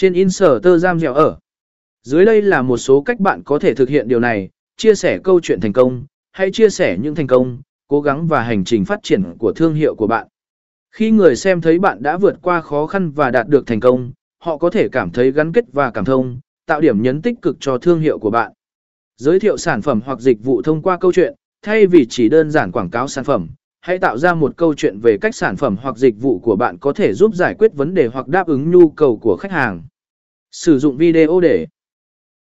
Trên Inserter giam dẻo ở. Dưới đây là một số cách bạn có thể thực hiện điều này, chia sẻ câu chuyện thành công, hãy chia sẻ những thành công, cố gắng và hành trình phát triển của thương hiệu của bạn. Khi người xem thấy bạn đã vượt qua khó khăn và đạt được thành công, họ có thể cảm thấy gắn kết và cảm thông, tạo điểm nhấn tích cực cho thương hiệu của bạn. Giới thiệu sản phẩm hoặc dịch vụ thông qua câu chuyện, thay vì chỉ đơn giản quảng cáo sản phẩm, hãy tạo ra một câu chuyện về cách sản phẩm hoặc dịch vụ của bạn có thể giúp giải quyết vấn đề hoặc đáp ứng nhu cầu của khách hàng. Sử dụng video để